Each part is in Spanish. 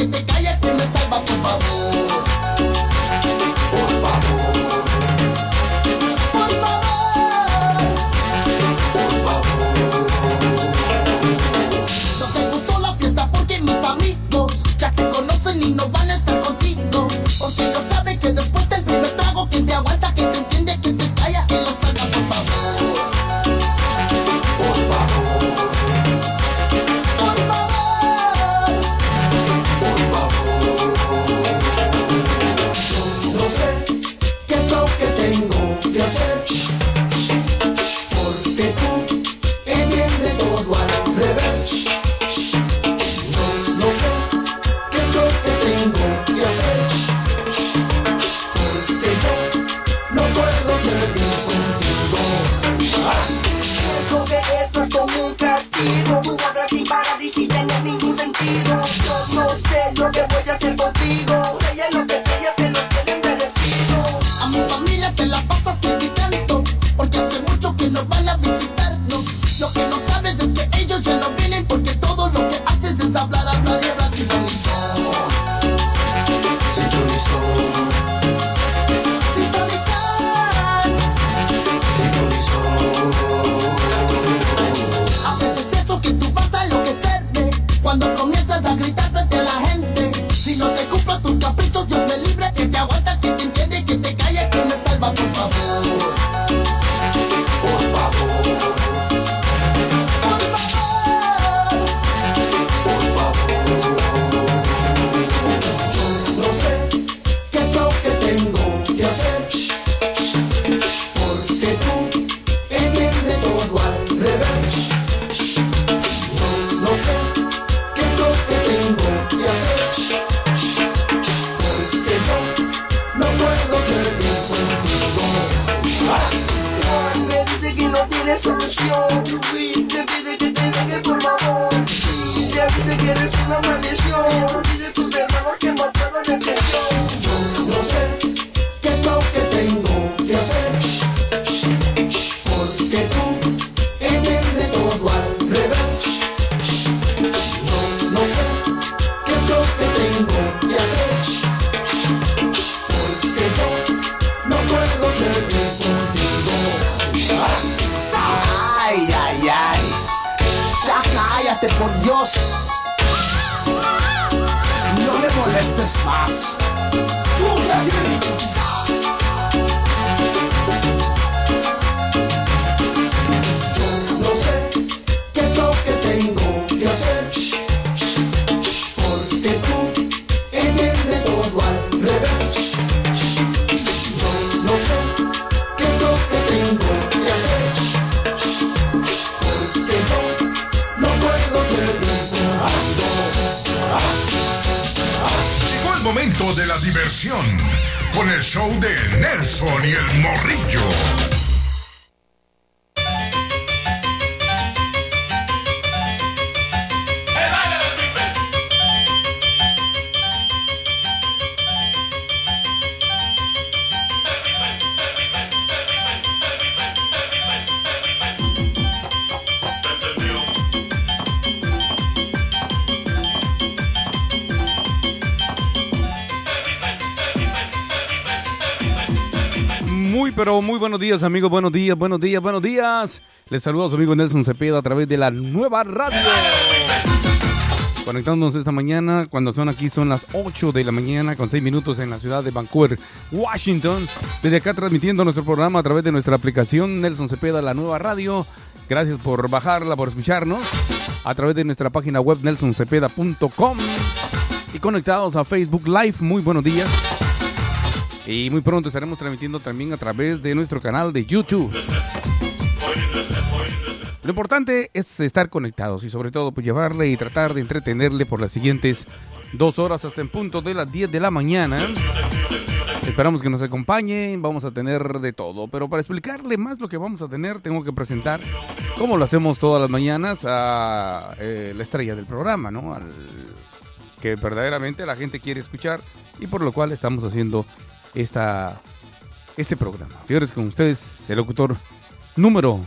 que te calles, que me salva, por favor. buenos días, amigos. Buenos días, buenos días, buenos días. Les saludo a su amigo Nelson Cepeda a través de la nueva radio. Conectándonos esta mañana, cuando son aquí son las 8 de la mañana con 6 minutos en la ciudad de Vancouver, Washington. Desde acá transmitiendo nuestro programa a través de nuestra aplicación Nelson Cepeda, la nueva radio. Gracias por bajarla, por escucharnos a través de nuestra página web nelsoncepeda.com y conectados a Facebook Live. Muy buenos días y muy pronto estaremos transmitiendo también a través de nuestro canal de YouTube. Lo importante es estar conectados y sobre todo pues llevarle y tratar de entretenerle por las siguientes dos horas hasta en punto de las 10 de la mañana. Esperamos que nos acompañen, vamos a tener de todo, pero para explicarle más lo que vamos a tener tengo que presentar, como lo hacemos todas las mañanas, a eh, la estrella del programa, ¿no? Al, que verdaderamente la gente quiere escuchar y por lo cual estamos haciendo esta, este programa. Señores, con ustedes, el locutor número,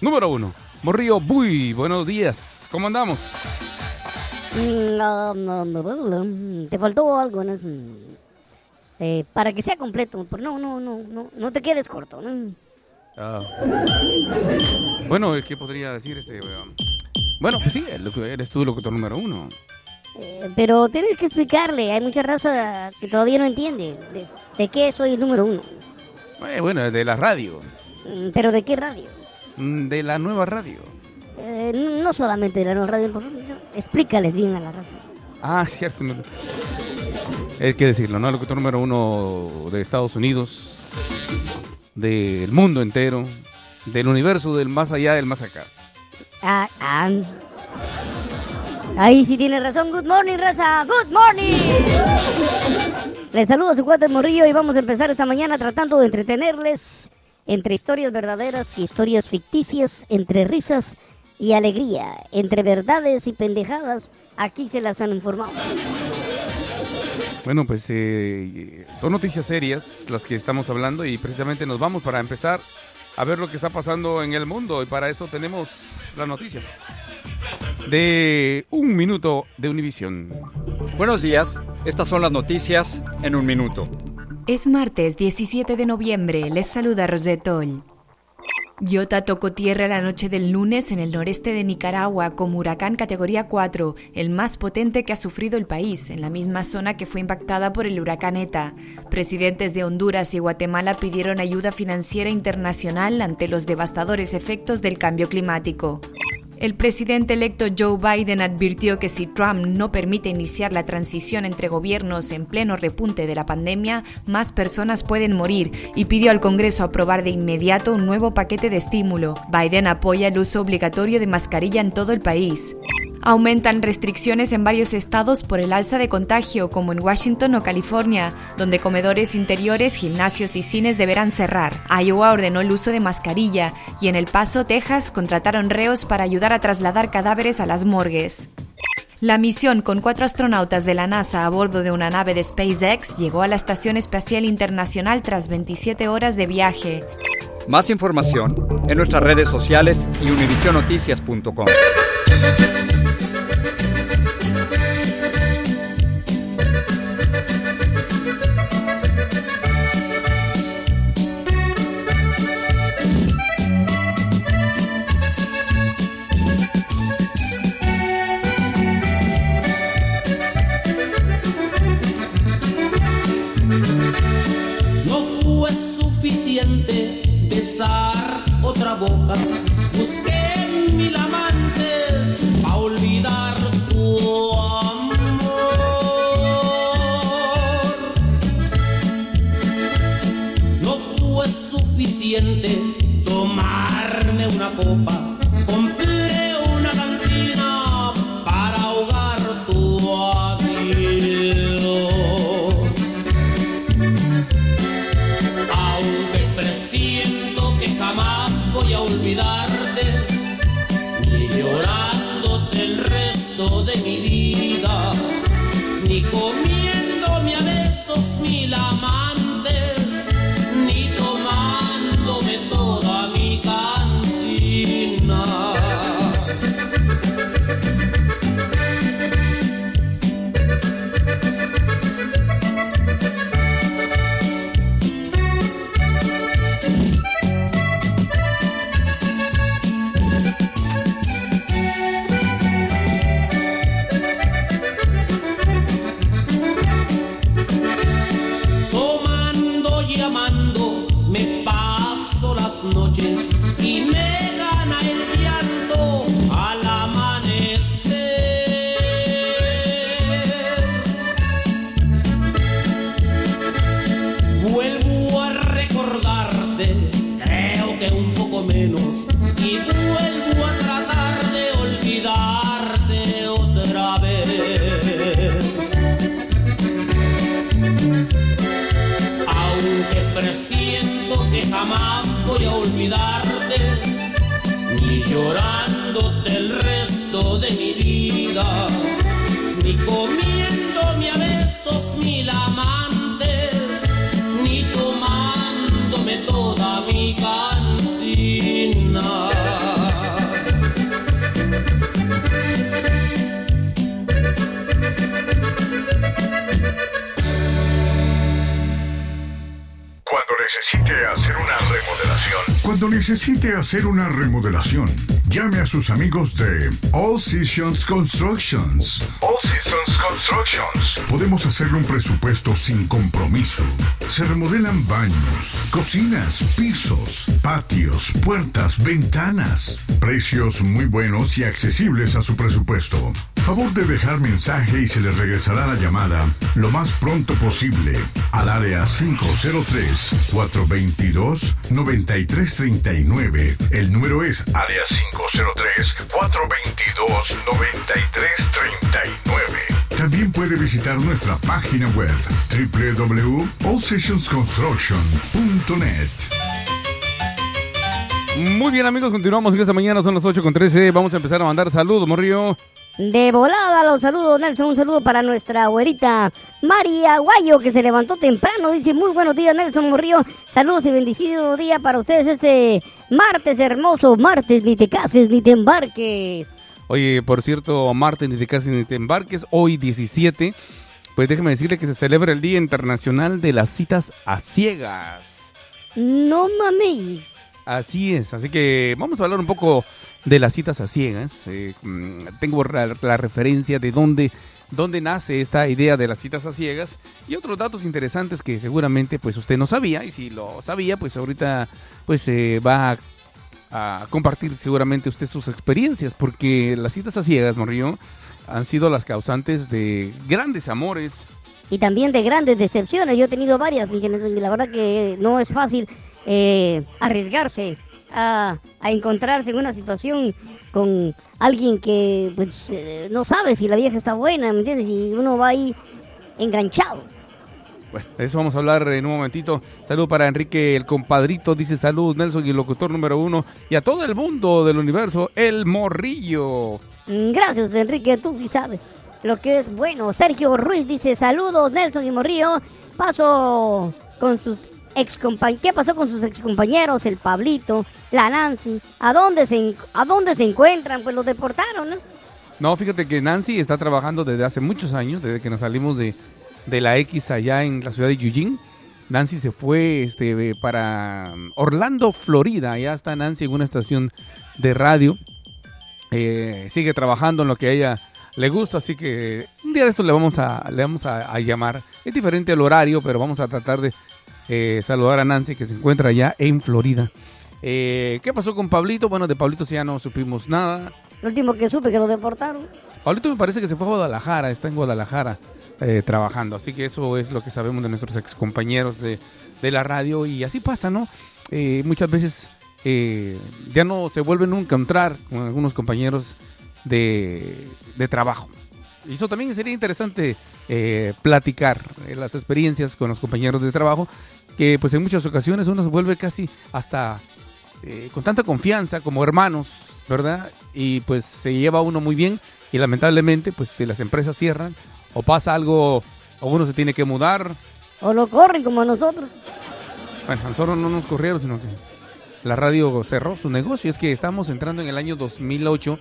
número uno, Morrillo Buy. Buenos días, ¿cómo andamos? No, no, no, te faltó algo en eso. Eh, para que sea completo, pero no, no, no, no, no te quedes corto. ¿no? Ah. bueno, ¿qué podría decir este? Bueno, pues sí, eres tú el locutor número uno. Eh, pero tienes que explicarle, hay mucha raza que todavía no entiende de, de qué soy el número uno. Eh, bueno, de la radio. Mm, Pero de qué radio. Mm, De la nueva radio. Eh, no solamente de la nueva radio, explícales bien a la raza. Ah, cierto. Hay que decirlo, ¿no? El locutor número uno de Estados Unidos, del mundo entero, del universo, del más allá, del más acá. Ah, ah. Ahí sí tiene razón. Good morning, raza. Good morning. Les saludo a su cuate Morrillo y vamos a empezar esta mañana tratando de entretenerles entre historias verdaderas y historias ficticias, entre risas y alegría, entre verdades y pendejadas. Aquí se las han informado. Bueno, pues eh, son noticias serias las que estamos hablando y precisamente nos vamos para empezar a ver lo que está pasando en el mundo y para eso tenemos las noticias de un minuto de Univisión. Buenos días, estas son las noticias en un minuto. Es martes 17 de noviembre. Les saluda Rosetol. Iota tocó tierra la noche del lunes en el noreste de Nicaragua como huracán categoría 4, el más potente que ha sufrido el país, en la misma zona que fue impactada por el huracán ETA. Presidentes de Honduras y Guatemala pidieron ayuda financiera internacional ante los devastadores efectos del cambio climático. El presidente electo Joe Biden advirtió que si Trump no permite iniciar la transición entre gobiernos en pleno repunte de la pandemia, más personas pueden morir y pidió al Congreso aprobar de inmediato un nuevo paquete de estímulo. Biden apoya el uso obligatorio de mascarilla en todo el país. Aumentan restricciones en varios estados por el alza de contagio, como en Washington o California, donde comedores interiores, gimnasios y cines deberán cerrar. Iowa ordenó el uso de mascarilla y en El Paso, Texas, contrataron reos para ayudar a trasladar cadáveres a las morgues. La misión con cuatro astronautas de la NASA a bordo de una nave de SpaceX llegó a la Estación Espacial Internacional tras 27 horas de viaje. Más información en nuestras redes sociales y univisionoticias.com. outra boca. Os necesite hacer una remodelación, llame a sus amigos de All Seasons Constructions. All Seasons Constructions. Podemos hacerle un presupuesto sin compromiso. Se remodelan baños, cocinas, pisos, patios, puertas, ventanas. Precios muy buenos y accesibles a su presupuesto. Favor de dejar mensaje y se le regresará la llamada lo más pronto posible al área 503-422-9339. El número es área 503-422-9339. También puede visitar nuestra página web www.allsessionsconstruction.net. Muy bien amigos, continuamos esta mañana, son las 8 con 13. Vamos a empezar a mandar saludos, Morrillo. De volada los saludos, Nelson. Un saludo para nuestra güerita María Guayo, que se levantó temprano. Dice, muy buenos días, Nelson Morrillo. Saludos y bendecido día para ustedes este martes hermoso. Martes, ni te cases, ni te embarques. Oye, por cierto, martes, ni te cases, ni te embarques. Hoy 17, pues déjeme decirle que se celebra el Día Internacional de las Citas a Ciegas. No mames. Así es, así que vamos a hablar un poco de las citas a ciegas. Eh, mm, tengo la, referencia de dónde, dónde nace esta idea de las citas a ciegas y otros datos interesantes que seguramente pues usted no sabía y si lo sabía pues ahorita pues eh, va a, a compartir seguramente usted sus experiencias porque las citas a ciegas, Morrillo, han sido las causantes de grandes amores, Y también de grandes decepciones. Yo he tenido varias, mi Nelson, y la verdad que no es fácil eh, arriesgarse a, a encontrarse en una situación con alguien que pues, eh, no sabe si la vieja está buena, ¿me entiendes? Y uno va ahí enganchado. Bueno, de eso vamos a hablar en un momentito. Salud para Enrique el compadrito, dice salud Nelson y el locutor número uno. Y a todo el mundo del universo, el morrillo. Gracias, Enrique, tú sí sabes lo que es bueno. Sergio Ruiz dice, saludos, Nelson y Morrillo. Paso con sus ex ¿Qué pasó con sus ex compañeros? El Pablito, la Nancy. ¿A dónde se, a dónde se encuentran? Pues los deportaron, ¿no? No, fíjate que Nancy está trabajando desde hace muchos años, desde que nos salimos de, de la X allá en la ciudad de Eugene. Nancy se fue este, para Orlando, Florida. Allá está Nancy en una estación de radio. Eh, sigue trabajando en lo que ella le gusta, así que un día de esto le vamos a, le vamos a, a llamar. Es diferente el horario, pero vamos a tratar de eh, saludar a Nancy que se encuentra allá en Florida. Eh, ¿Qué pasó con Pablito? Bueno, de Pablito sí ya no supimos nada. Lo último que supe que lo deportaron. Pablito me parece que se fue a Guadalajara, está en Guadalajara eh, trabajando, así que eso es lo que sabemos de nuestros excompañeros de, de la radio y así pasa, ¿no? Eh, muchas veces eh, ya no se vuelven a encontrar con algunos compañeros de, de trabajo. Y eso también sería interesante eh, platicar eh, las experiencias con los compañeros de trabajo, que pues en muchas ocasiones uno se vuelve casi hasta eh, con tanta confianza como hermanos, ¿verdad? Y pues se lleva uno muy bien y lamentablemente pues si las empresas cierran o pasa algo o uno se tiene que mudar, O lo corren como a nosotros. bueno, a nosotros no nos corrieron, sino que la radio cerró su negocio. Es que estamos entrando en el año 2008,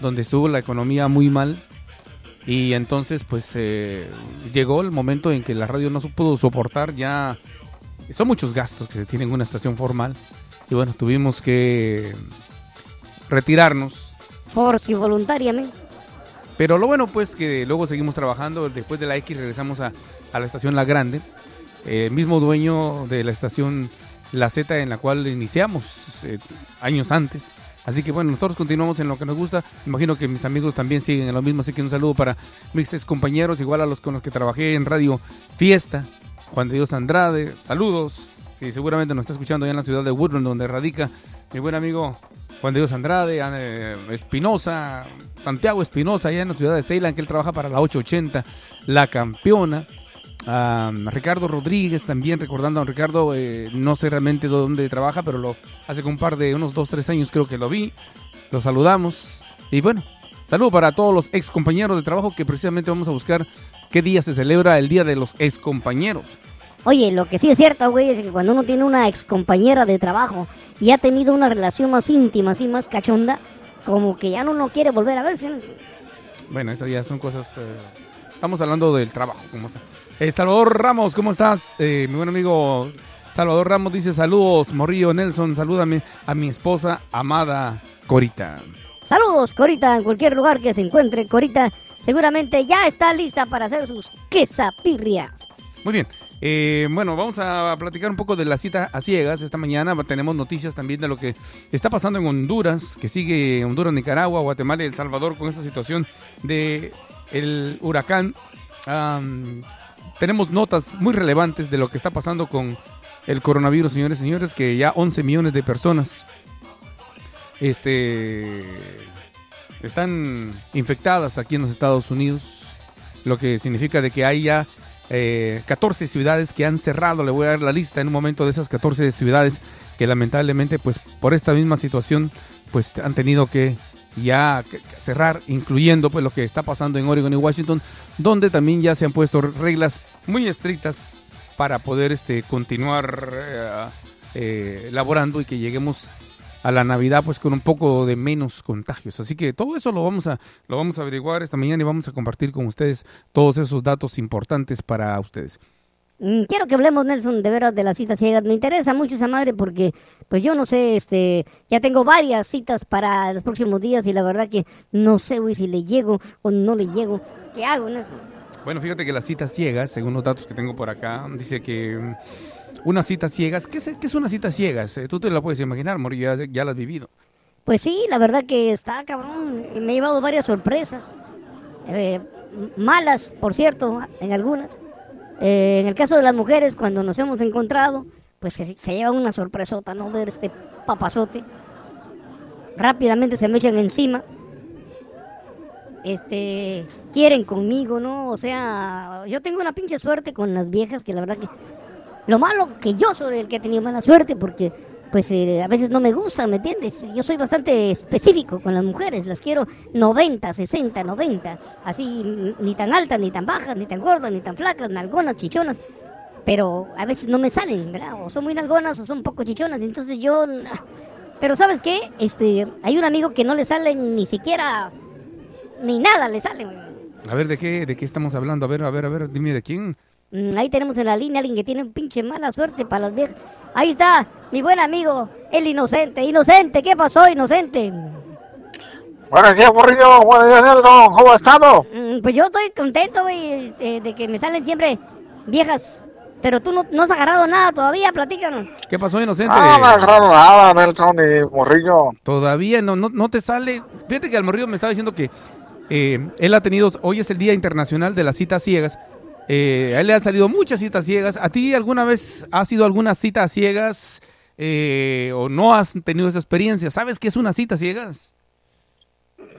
donde estuvo la economía muy mal. Y entonces, pues, eh, llegó el momento en que la radio no se pudo soportar ya. Son muchos gastos que se tienen en una estación formal. Y bueno, tuvimos que retirarnos. Por si voluntariamente. Pero lo bueno, pues, que luego seguimos trabajando. Después de la X regresamos a, a la estación La Grande. El mismo dueño de la estación La Z en la cual iniciamos eh, años antes. Así que bueno, nosotros continuamos en lo que nos gusta. Imagino que mis amigos también siguen en lo mismo. Así que un saludo para mis ex compañeros, igual a los con los que trabajé en Radio Fiesta. Juan de Dios Andrade, saludos. Sí, seguramente nos está escuchando allá en la ciudad de Woodland, donde radica mi buen amigo Juan de Dios Andrade, eh, Espinosa, Santiago Espinosa, allá en la ciudad de Ceylan, que él trabaja para la 880, la campeona. Ah, Ricardo Rodríguez también, recordando a don Ricardo, eh, no sé realmente dónde trabaja, pero lo hace un par de unos dos, tres años creo que lo vi. Lo saludamos. Y bueno, saludo para todos los ex compañeros de trabajo que precisamente vamos a buscar qué día se celebra el Día de los Ex Compañeros. Oye, lo que sí es cierto, güey, es que cuando uno tiene una ex compañera de trabajo y ha tenido una relación más íntima, así más cachonda, como que ya no, no quiere volver a verse. ¿no? Bueno, eso ya son cosas. eh, estamos hablando del trabajo, ¿cómo está? Eh, Salvador Ramos, ¿cómo estás? Eh, mi buen amigo Salvador Ramos dice saludos, Morrillo Nelson, salúdame a mi esposa amada Corita. Saludos, Corita, en cualquier lugar que se encuentre. Corita seguramente ya está lista para hacer sus quesapirrias. Muy bien. Eh, bueno, vamos a platicar un poco de la cita a ciegas. Esta mañana tenemos noticias también de lo que está pasando en Honduras, que sigue Honduras, Nicaragua, Guatemala y El Salvador con esta situación de el huracán. Tenemos notas muy relevantes de lo que está pasando con el coronavirus, señores y señores, que ya 11 millones de personas este, están infectadas aquí en los Estados Unidos, lo que significa de que hay ya eh, 14 ciudades que han cerrado. Le voy a dar la lista en un momento de esas 14 ciudades que lamentablemente, pues por esta misma situación, pues han tenido que ya cerrar, incluyendo pues lo que está pasando en Oregon y Washington, donde también ya se han puesto reglas muy estrictas para poder este continuar eh, eh, y que lleguemos a la Navidad pues con un poco de menos contagios. Así que todo eso lo vamos a lo vamos a averiguar esta mañana y vamos a compartir con ustedes todos esos datos importantes para ustedes. Mm, Quiero que hablemos, Nelson, de veras de las citas ciegas. Me interesa mucho esa madre porque, pues yo no sé, este, ya tengo varias citas para los próximos días y la verdad que no sé, güey, si le llego o no le llego. ¿Qué hago, Nelson? Bueno, fíjate que las citas ciegas, según los datos que tengo por acá, dice que mm, una cita ciegas, ¿qué es, qué es una cita ciegas? Eh, Tú te la puedes imaginar, Morillo, ya, ya la has vivido. Pues sí, la verdad que está cabrón. Me he llevado varias sorpresas. Eh, malas, por cierto, en algunas. Eh, en el caso de las mujeres, cuando nos hemos encontrado, pues se, se lleva una sorpresota, ¿no? Ver este papazote. Rápidamente se me echan encima. Este, quieren conmigo, ¿no? O sea, yo tengo una pinche suerte con las viejas que la verdad que... Lo malo que yo soy el que he tenido mala suerte porque pues eh, a veces no me gusta, ¿me entiendes? Yo soy bastante específico con las mujeres, las quiero 90, 60, 90, así ni tan altas, ni tan bajas, ni tan gordas, ni tan flacas, nalgonas, chichonas, pero a veces no me salen, ¿verdad? O son muy nalgonas o son poco chichonas, entonces yo... Pero ¿sabes qué? Este, hay un amigo que no le salen ni siquiera, ni nada le sale, güey. A ver, ¿de qué, ¿de qué estamos hablando? A ver, a ver, a ver, dime de quién. Mm, Ahí tenemos en la línea a alguien que tiene un pinche mala suerte para las viejas. Ahí está, mi buen amigo, el inocente. Inocente, ¿qué pasó, inocente? Buenos días, Borrillo. Buenos días, Nelson. ¿Cómo estado? Mm, Pues yo estoy contento, güey, eh, de que me salen siempre viejas. Pero tú no, no has agarrado nada todavía, platícanos. ¿Qué pasó, inocente? Ah, no me agarraron nada, Nelson y Morrillo. Todavía no, no, no te sale. Fíjate que el morrillo me estaba diciendo que eh, él ha tenido, hoy es el Día Internacional de las Citas Ciegas. Eh, a él le han salido muchas citas ciegas. ¿A ti alguna vez ha sido alguna cita ciegas eh, o no has tenido esa experiencia? ¿Sabes qué es una cita ciegas?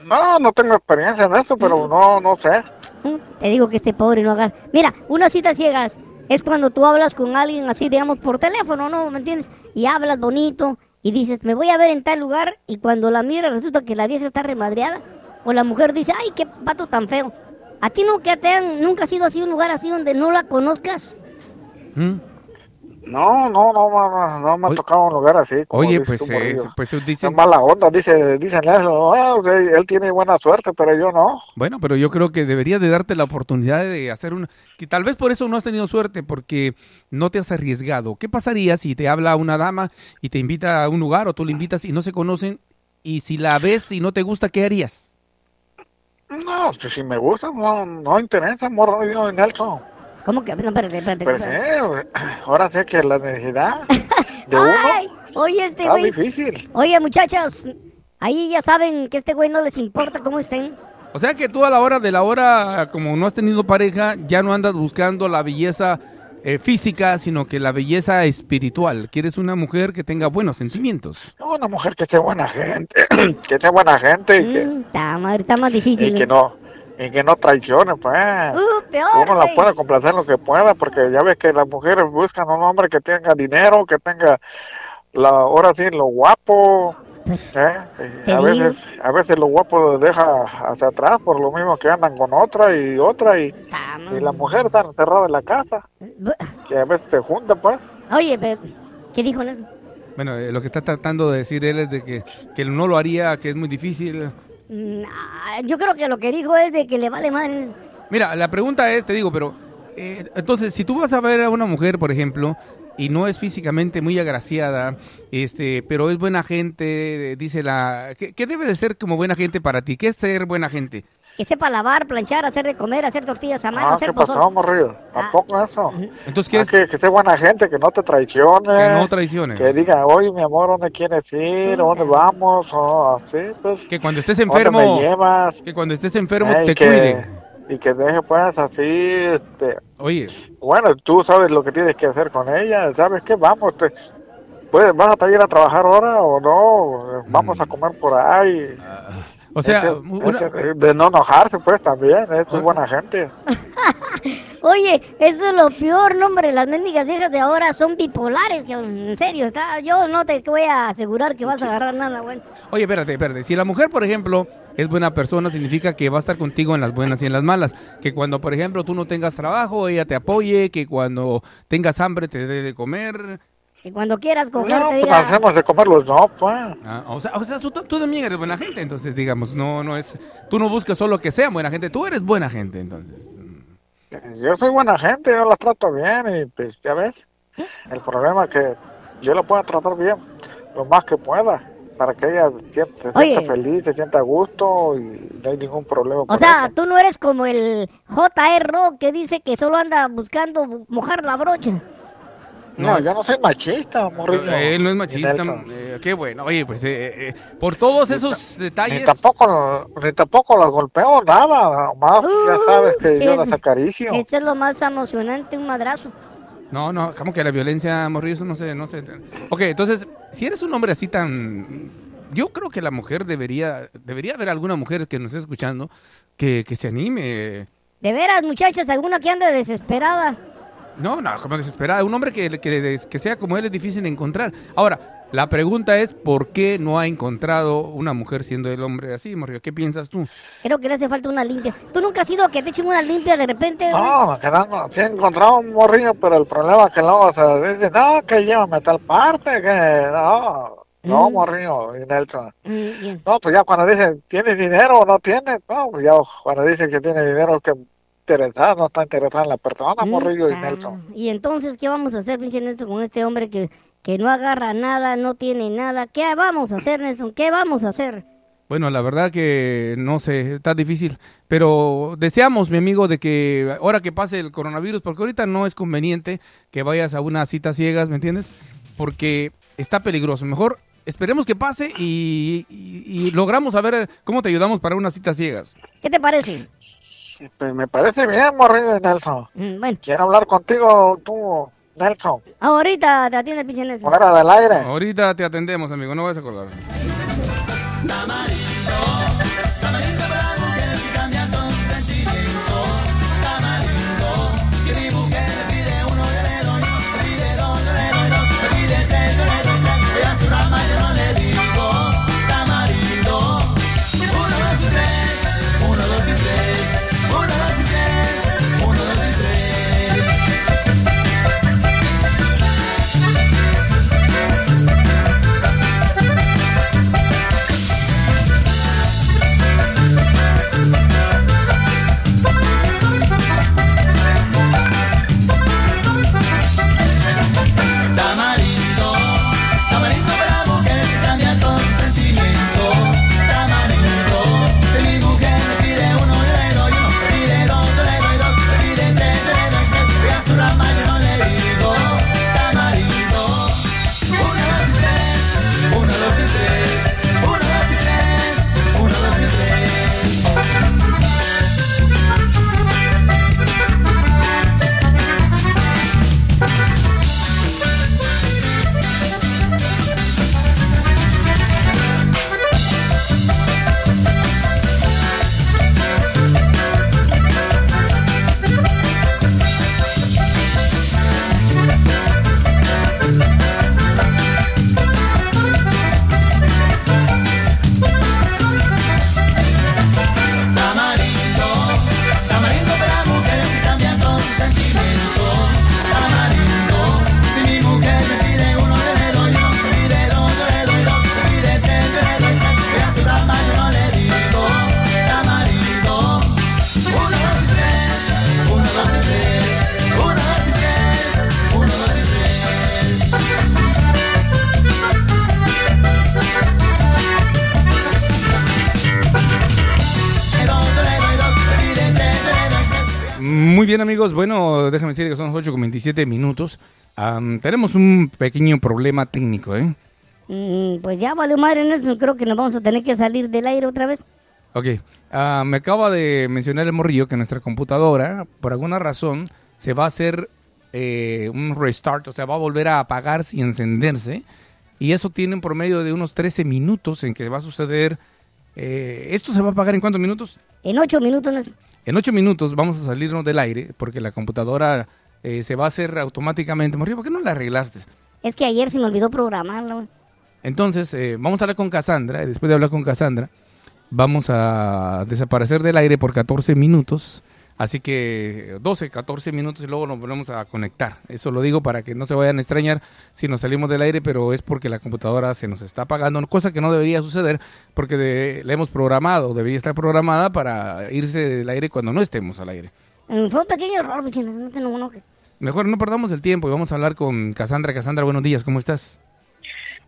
No, no tengo experiencia en eso, pero no, no sé. Mm, Te digo que este pobre no agarra. Mira, una cita ciegas es cuando tú hablas con alguien así, digamos, por teléfono, ¿no? ¿Me entiendes? Y hablas bonito y dices, me voy a ver en tal lugar. Y cuando la mira resulta que la vieja está remadreada. O la mujer dice, ay, qué pato tan feo. ¿A ti nunca te han, nunca has ido así a un lugar así donde no la conozcas? ¿Mm? No, no, no, no, no me ha tocado un lugar así. como Oye, pues, pues Es dicen, mala onda, dice, dicen eso. Ah, ok, él tiene buena suerte, pero yo no. Bueno, pero yo creo que debería de darte la oportunidad de hacer una... Que tal vez por eso no has tenido suerte, porque no te has arriesgado. ¿Qué pasaría si te habla una dama y te invita a un lugar o tú le invitas y no se conocen? Y si la ves y no te gusta, ¿qué harías? No, si, si me gusta, no, no interesa, Morrillo y Nelson. ¿Cómo que? No, espérate, espérate. Pero sí, espérate. ahora sé que la necesidad de uno Ay, oye este está güey. difícil. Oye, muchachas, ahí ya saben que este güey no les importa cómo estén. O sea que tú a la hora de la hora, como no has tenido pareja, ya no andas buscando la belleza eh, física, sino que la belleza espiritual. Quieres una mujer que tenga buenos sentimientos. Una mujer que sea buena gente, que sea buena gente y que, Mm, está, madre, está más y difícil. que no y que no traicione, pues. Uh, peor, Uno la puede complacer lo que pueda, porque ya ves que las mujeres buscan un hombre que tenga dinero, que tenga la ahora sí lo guapo, Pues, ¿eh? A digo. veces a veces lo guapo lo deja hacia atrás por lo mismo que andan con otra y otra y, está, y la mujer está encerrada en la casa, Bu- que a veces se junta, pues. Oye, pero, ¿qué dijo? Nelson? Bueno, eh, lo que está tratando de decir él es de que, que no lo haría, que es muy difícil. Nah, yo creo que lo que dijo es de que le vale madre. Mira, la pregunta es, te digo, pero eh, entonces, si tú vas a ver a una mujer, por ejemplo, y no es físicamente muy agraciada, este, pero es buena gente, dice la... ¿qué, qué debe de ser como buena gente para ti? ¿Qué es ser buena gente? Que sepa lavar, planchar, hacer de comer, hacer tortillas a mano, Ah, hacer ¿qué pasó, morrillo? Tampoco eso. Entonces, Ah, ¿qué es? que, que sea buena gente, que no te traicione. Que no traicione. Que diga, oye, mi amor, ¿dónde quieres ir? ¿Dónde vamos? O así, pues. Que cuando estés ¿Dónde enfermo, me llevas? que cuando estés enfermo te que- cuide. Y que deje, pues, así, este... Oye, Bueno, tú sabes lo que tienes que hacer con ella, ¿sabes qué? Vamos, te, pues, ¿vas a ir a trabajar ahora o no? Vamos a comer por ahí. O sea, Ese- una- ese- de no enojarse, pues, también, es muy buena gente. Oye, eso es lo peor, no, hombre. Las mendigas viejas de ahora son bipolares, que en serio, está, yo no te voy a asegurar que vas a agarrar nada, bueno. Oye, espérate, espérate. Si la mujer, por ejemplo, es buena persona, significa que va a estar contigo en las buenas y en las malas. Que cuando, por ejemplo, tú no tengas trabajo, ella te apoye, que cuando tengas hambre te dé de comer. Que cuando quieras coger No, te pues, diga, hacemos de comer los dos, pues. Ah, o sea, o sea tú, tú también eres buena gente, entonces, digamos, no, no es... Tú no buscas solo que sean buena gente, tú eres buena gente, entonces. Yo soy buena gente, yo las trato bien y pues ya ves. El problema es que yo la puedo tratar bien lo más que pueda para que ella siente- se sienta feliz, se sienta a gusto y no hay ningún problema. o sea, eso. tú no eres como el J.R. Que dice que solo anda buscando mojar la brocha. No, yo no soy machista, morrillo. Eh, Él no es Ni machista. Eh, qué bueno. Oye, pues eh, eh, por todos esos Ni detalles... tampoco, ni tampoco las golpeo, nada, más ya Uh, sabes que sí, yo las acaricio. Eso es lo más emocionante, un madrazo. No, no, como que la violencia, Morrillo, eso no sé, no sé. Ok, entonces, si eres un hombre así tan... Yo creo que la mujer debería, debería haber alguna mujer que nos esté escuchando que, que se anime. De veras, muchachas, alguna que ande desesperada. No, no, como desesperada. Un hombre que, que, que sea como él es difícil de encontrar. Ahora, la pregunta es, ¿por qué no ha encontrado una mujer siendo el hombre así, Morrillo? ¿Qué piensas tú? Creo que le hace falta una limpia. ¿Tú nunca has ido a que te echen una limpia de repente? No, que no, sí he encontrado un morrillo, pero el problema es que luego se dice, no, que llévame a tal parte, que no, no, Mm. morrillo, y Nelson. Mm. No, pues ya cuando dicen, ¿tienes dinero o no tienes? No, pues ya cuando dicen que tiene dinero, que interesada, no está interesada en la persona, morrillo y Ah, Nelson. Y entonces, ¿qué vamos a hacer, pinche Nelson, con este hombre que, que no agarra nada, no tiene nada? ¿Qué vamos a hacer, Nelson? ¿Qué vamos a hacer? Bueno, la verdad que no sé, está difícil, pero deseamos, mi amigo, de que ahora que pase el coronavirus, porque ahorita no es conveniente que vayas a una cita ciegas, ¿me entiendes? Porque está peligroso. Mejor esperemos que pase y, y- y logramos saber cómo te ayudamos para unas citas ciegas. ¿Qué te parece? Pues me parece bien, morrillo y Nelson. Mm, bueno, Quiero hablar contigo, tú, Nelson, ahorita te atiende pinche Nelson. fuera del aire. Ahorita te atendemos, amigo, no vas a acordar. Bien, amigos. Bueno, déjame decir que son las 8 con 27 minutos. Am, tenemos un pequeño problema técnico, ¿eh? Mm, pues ya vale madre, Nelson. Creo que nos vamos a tener que salir del aire otra vez. Ok, ah, me acaba de mencionar el morrillo que nuestra computadora, por alguna razón, se va a hacer eh, un restart, o sea, va a volver a apagarse y encenderse. Y eso tiene un promedio de unos 13 minutos en que va a suceder. eh, ¿Esto se va a apagar en cuántos minutos? En ocho minutos, Nelson. En 8 minutos vamos a salirnos del aire porque la computadora eh, se va a hacer automáticamente. Morrillo, ¿por qué no la arreglaste? Es que ayer se me olvidó programarla. Entonces, eh, vamos a hablar con Cassandra. y Después de hablar con Cassandra, vamos a desaparecer del aire por 14 minutos. Así que 12, 14 minutos y luego nos volvemos a conectar. Eso lo digo para que no se vayan a extrañar si nos salimos del aire, pero es porque la computadora se nos está apagando, cosa que no debería suceder porque de- la hemos programado, debería estar programada para irse del aire cuando no estemos al aire. Mm, Fue un pequeño error, vecinos. No te enojes. Mejor no perdamos el tiempo y vamos a hablar con Cassandra. Cassandra, buenos días, ¿cómo estás?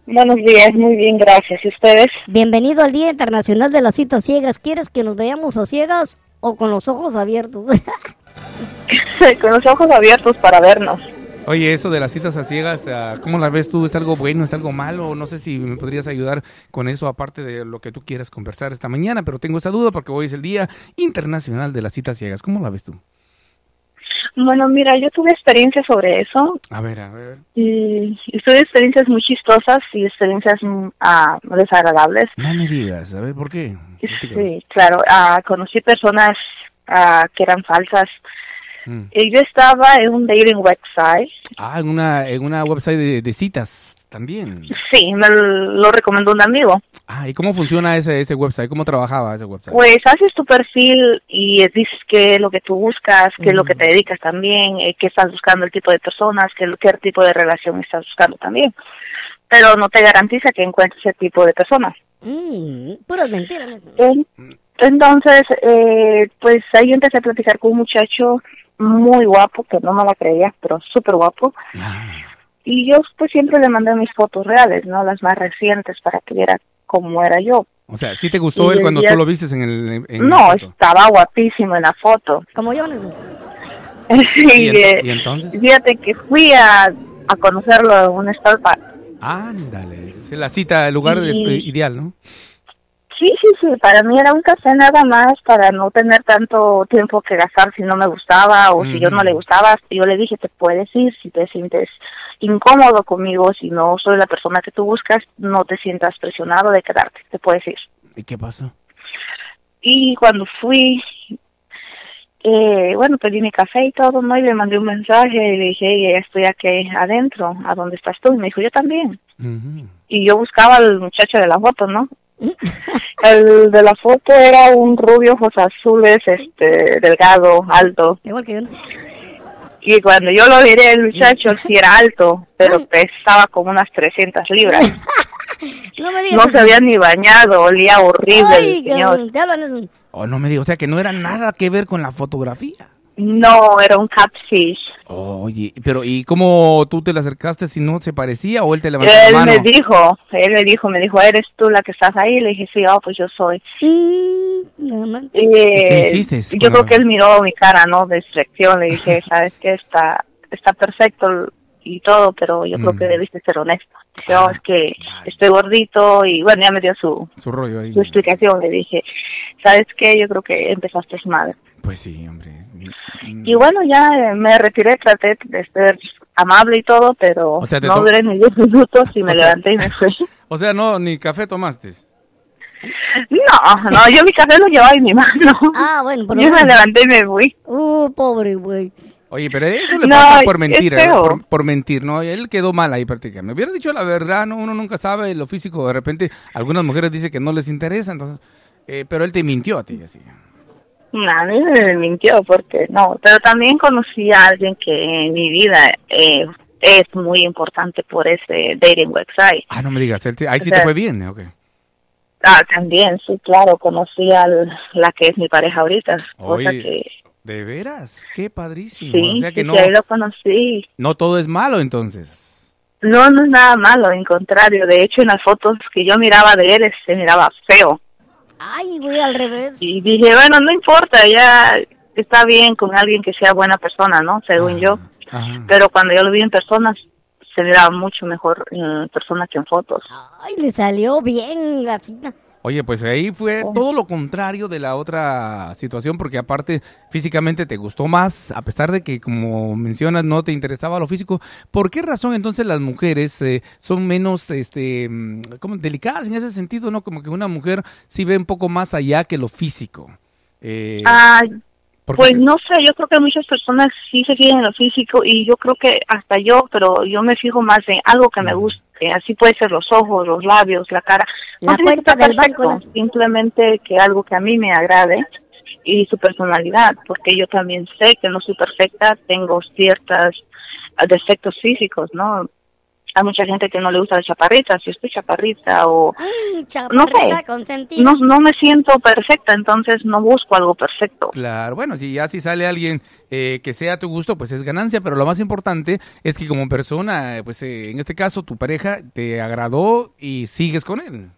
Buenos días, muy bien, gracias. ¿Y ustedes? Bienvenido al Día Internacional de las Citas Ciegas. ¿Quieres que nos veamos a ciegas o con los ojos abiertos? Con los ojos abiertos para vernos. Oye, eso de las citas a ciegas, ah, ¿cómo la ves tú? ¿Es algo bueno? ¿Es algo malo? No sé si me podrías ayudar con eso, aparte de lo que tú quieras conversar esta mañana, pero tengo esa duda porque hoy es el Día Internacional de las Citas Ciegas. ¿Cómo la ves tú? Bueno, mira, yo tuve experiencias sobre eso A ver, a ver. y, y tuve experiencias muy chistosas y experiencias ah, desagradables. No me digas, a ver, ¿por qué? Sí, claro, ah, conocí personas ah, que eran falsas. Mm. Y yo estaba en un dating website. Ah, en una, en una website de, de citas también. Sí, me lo recomendó un amigo. Ah, ¿y cómo funciona ese, ese website? ¿Cómo trabajaba ese website? Pues haces tu perfil y dices qué es lo que tú buscas, qué es lo que te dedicas también, eh, qué estás buscando el tipo de personas, qué, qué tipo de relación estás buscando también. Pero no te garantiza que encuentres ese tipo de personas. Mm, puras mentiras. Entonces, eh, pues ahí empecé a platicar con un muchacho muy guapo, que no me la creía, pero súper guapo. Y yo pues siempre le mandé mis fotos reales, ¿no? Las más recientes para que viera cómo era yo. O sea, ¿sí te gustó Y él cuando día- tú lo viste en el... en No, estaba guapísimo en la foto. Como yo, Nelson. y, ¿Y ento- eh, y entonces? Fíjate que fui a, a conocerlo en un Starbucks. Ándale, es la cita, el lugar Y- eh, ideal, ¿no? Sí, sí, sí, para mí era un café nada más para no tener tanto tiempo que gastar si no me gustaba o si yo no le gustaba. Yo le dije, te puedes ir si te sientes incómodo conmigo, si no soy la persona que tú buscas, no te sientas presionado de quedarte, te puedes ir. ¿Y qué pasó? Y cuando fui, eh, bueno, pedí mi café y todo, ¿no? Y le mandé un mensaje y le dije, hey, estoy aquí adentro, ¿a dónde estás tú? Y me dijo, yo también. Y yo buscaba al muchacho de la foto, ¿no? El de la foto era un rubio, ojos azules, este, delgado, alto. Igual que yo. Y cuando yo lo miré, el muchacho sí era alto, pero pesaba como unas 300 libras. No me digas. No se había ni bañado, olía horrible Ay, el señor. Oh, no me digas, o sea, que no era nada que ver con la fotografía. No, era un catfish. Oye, pero ¿y cómo tú te le acercaste si no se parecía o él te levantó Él la mano? me dijo, él me dijo, me dijo, ¿eres tú la que estás ahí? Le dije, sí, oh, pues yo soy. Mm, Y, qué hiciste Yo creo la- que él miró mi cara, ¿no? De distracción. Le dije, ¿sabes qué? Está, está perfecto y todo, pero yo creo que debiste ser honesto. Dice, oh, es que estoy gordito y bueno, ya me dio su, Su rollo ahí. su explicación. Le dije, ¿sabes qué? Yo creo que empezaste mal. Pues sí, hombre. Y bueno, ya eh, me retiré, traté de ser amable y todo, pero O sea, te no to- duré ni 10 minutos y me O sea- levanté y me fui. O sea, no, ni café tomaste. No, no, yo mi café lo llevaba en mi mano. Ah, bueno, pero Yo me levanté y me fui. Uh, pobre güey. Oye, pero eso le No, pasa por mentir, ¿eh? por mentir, ¿no? Él quedó mal ahí prácticamente. Me hubiera dicho la verdad, ¿no? Uno nunca sabe lo físico. De repente, algunas mujeres dicen que no les interesa, entonces... eh, pero él te mintió a ti, así. A mí me mintió porque no, pero también conocí a alguien que en mi vida eh, es muy importante por ese dating website. Ah, no me digas, ahí O sí sea, te fue bien. ¿ok? Ah, también, sí, claro, conocí a la que es mi pareja ahorita, cosa Oye, que ¿de veras? Qué padrísimo. sí, o sea que sí, no, que ahí lo conocí. no todo es malo, entonces. No, no es nada malo, en contrario, de hecho en las fotos que yo miraba de él se miraba feo. Ay, güey, al revés. Y dije, bueno, no importa, ya está bien con alguien que sea buena persona, ¿no? Según yo. Ajá. Pero cuando yo lo vi en personas, se mira mucho mejor en persona que en fotos. Ay, le salió bien la cita. Oye, pues ahí fue todo lo contrario de la otra situación, porque aparte físicamente te gustó más, a pesar de que, como mencionas, no te interesaba lo físico. ¿Por qué razón entonces las mujeres eh, son menos, este, mm, como delicadas en ese sentido, no? Como que una mujer sí ve un poco más allá que lo físico. Eh, Ah, pues se- no sé, yo creo que muchas personas sí se fijan en lo físico y yo creo que hasta yo, pero yo me fijo más en algo que me Así puede ser los ojos, los labios, la cara. La no tiene que estar banco, perfecto, Simplemente que algo que a mí me agrade y su personalidad, porque yo también sé que no soy perfecta, tengo ciertos defectos físicos, ¿no? Hay mucha gente que no le gusta la chaparrita, si estoy chaparrita o Mm, no sé, no, no me siento perfecta, entonces no busco algo perfecto. Claro, bueno, si ya si sale alguien eh, que sea a tu gusto, pues es ganancia, pero lo más importante es que como persona, pues eh, en este caso tu pareja te agradó y sigues con él.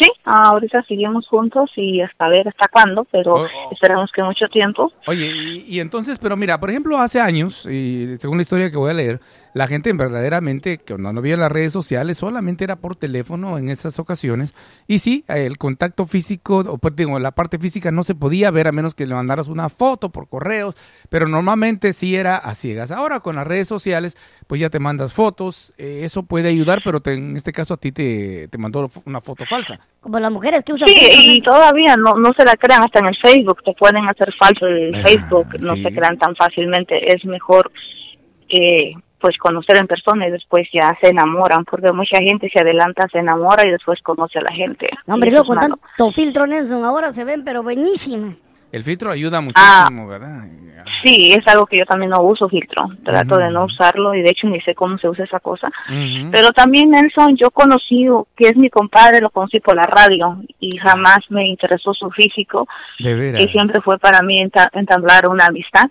Sí, ahorita seguimos juntos y hasta ver hasta cuándo, pero Oh, esperamos que mucho tiempo. Oye, y, y entonces, pero mira, por ejemplo, hace años, y según la historia que voy a leer, la gente verdaderamente, que no, no había las redes sociales, solamente era por teléfono en esas ocasiones. Y sí, el contacto físico, o pues, digo, la parte física no se podía ver a menos que le mandaras una foto por correos, pero normalmente sí era a ciegas. Ahora con las redes sociales, pues ya te mandas fotos, eh, eso puede ayudar, pero te- en este caso a ti te, te mandó una foto falsa. Como las mujeres que usan Sí, y todavía no, no se la crean hasta en el Facebook, te pueden hacer falso el Ah, Facebook, no sí. se crean tan fácilmente, es mejor que pues conocer en persona y después ya se enamoran, porque mucha gente se adelanta, se enamora y después conoce a la gente. No, hombre, malo. tanto filtro, Nelson, ahora se ven, pero buenísimas. El filtro ayuda Ah. muchísimo, ¿verdad? Sí, es algo que yo también no uso filtro, trato de no usarlo y de hecho ni sé cómo se usa esa cosa. Pero también Nelson, yo conocí, que es mi compadre, lo conocí por la radio y jamás me interesó su físico, De veras. que siempre fue para mí enta- entablar una amistad.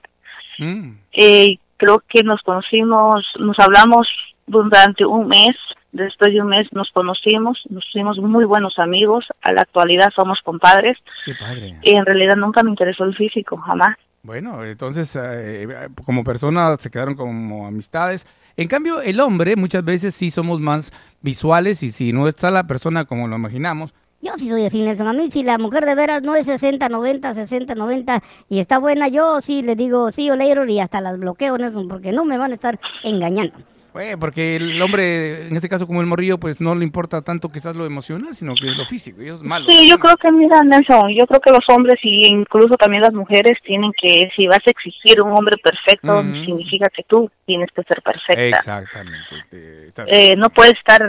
Mm. Eh, creo que nos conocimos, nos hablamos durante un mes, después de un mes nos conocimos, nos hicimos muy buenos amigos, a la actualidad somos compadres Qué padre. y en realidad nunca me interesó el físico, jamás. Bueno, entonces eh, como personas se quedaron como amistades. En cambio, el hombre muchas veces sí somos más visuales y si no está la persona como lo imaginamos, Yo sí soy así, Nelson. A mí, si la mujer de veras no es 60, 90, 60, 90 y está buena, yo sí le digo sí o later y hasta las bloqueo, Nelson, porque no me van a estar engañando. Eh, porque el hombre, en este caso como el morrillo, pues no le importa tanto quizás lo emocional, sino que lo físico, y eso es malo. Sí, yo creo que, mira, Nelson, yo creo que los hombres y incluso también las mujeres tienen que, si vas a exigir un hombre perfecto, significa que tú tienes que ser perfecta. Exactamente. eh. Eh, no puedes estar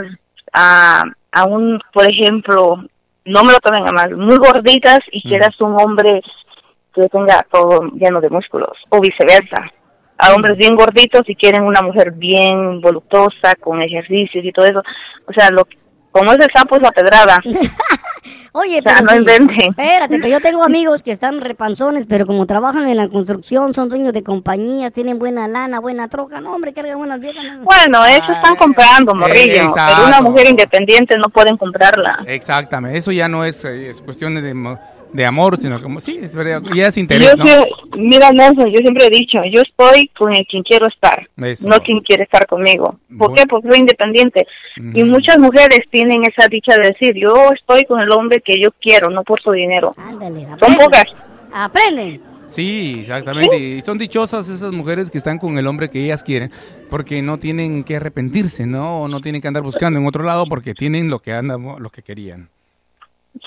a, a un, por ejemplo, no me lo tomen a mal, muy gorditas y quieras un hombre que tenga todo lleno de músculos, o viceversa. A hombres bien gorditos y quieren una mujer bien voluptuosa, con ejercicios y todo eso. O sea, lo como es el campo es la pedrada. Oye, O sea, pero no sí, inventen. Espérate, pero yo tengo amigos que están repanzones, pero como trabajan en la construcción, son dueños de compañías, tienen buena lana, buena troca. No, hombre, cargan buenas viejas. no. Bueno, eso están comprando, morrillo. Ah. Pero una mujer independiente no pueden comprarla. Exactamente, eso ya no es, eh, es cuestión de, de amor, sino como, sí, es verdad, ya es Yo interés, ¿no? mira, Nelson, yo siempre he dicho, yo estoy con el quien quiero estar, Eso. no quien quiere estar conmigo. ¿Por qué? Porque soy independiente. Y muchas mujeres tienen esa dicha de decir, yo estoy con el hombre que yo quiero, no por su dinero. Ándale, Son aprenden. pocas. Aprenden. Sí, exactamente. Y son dichosas esas mujeres que están con el hombre que ellas quieren, porque no tienen que arrepentirse, ¿no? O no tienen que andar buscando en otro lado porque tienen lo que andan, lo que querían.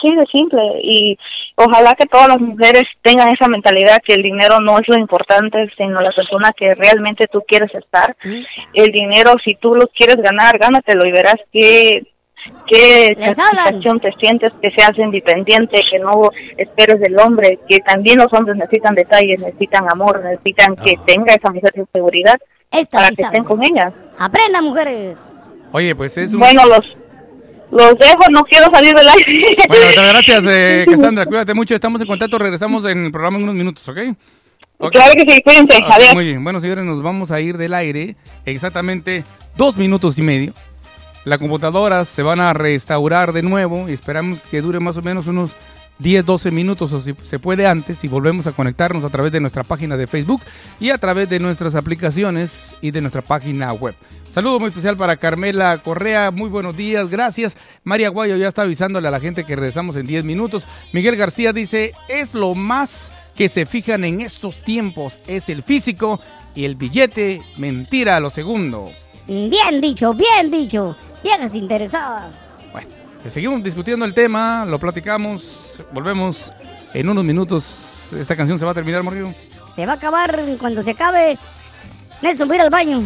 Sí, de simple. Y ojalá que todas las mujeres tengan esa mentalidad que el dinero no es lo importante, sino la persona que realmente tú quieres estar. El dinero, si tú lo quieres ganar, gánatelo y verás que qué satisfacción te sientes que seas independiente, que no esperes del hombre, que también los hombres necesitan detalles, necesitan amor, necesitan que tenga esa mujer de seguridad Esta para que sabe. estén con ellas. Aprendan, mujeres. Oye, pues es un... Bueno, los los dejo, no quiero salir del aire. Bueno, muchas gracias, eh, Cassandra. Cuídate mucho. Estamos en contacto. Regresamos en el programa en unos minutos, ¿ok? Claro que sí, cuídense, Ok, adiós. Muy bien. Bueno, señores, nos vamos a ir del aire exactamente dos minutos y medio. Las computadoras se van a restaurar de nuevo y esperamos que dure más o menos unos 10, 12 minutos o si se puede antes y volvemos a conectarnos a través de nuestra página de Facebook y a través de nuestras aplicaciones y de nuestra página web. Saludo muy especial para Carmela Correa, muy buenos días, gracias. María Guayo ya está avisándole a la gente que regresamos en 10 minutos. Miguel García dice, es lo más que se fijan en estos tiempos, es el físico y el billete, mentira a lo segundo. Bien dicho, bien dicho. Viejas interesadas. Bueno, seguimos discutiendo el tema, lo platicamos, volvemos en unos minutos. Esta canción se va a terminar, Morrillo. Se va a acabar cuando se acabe. Nelson, voy ir al baño.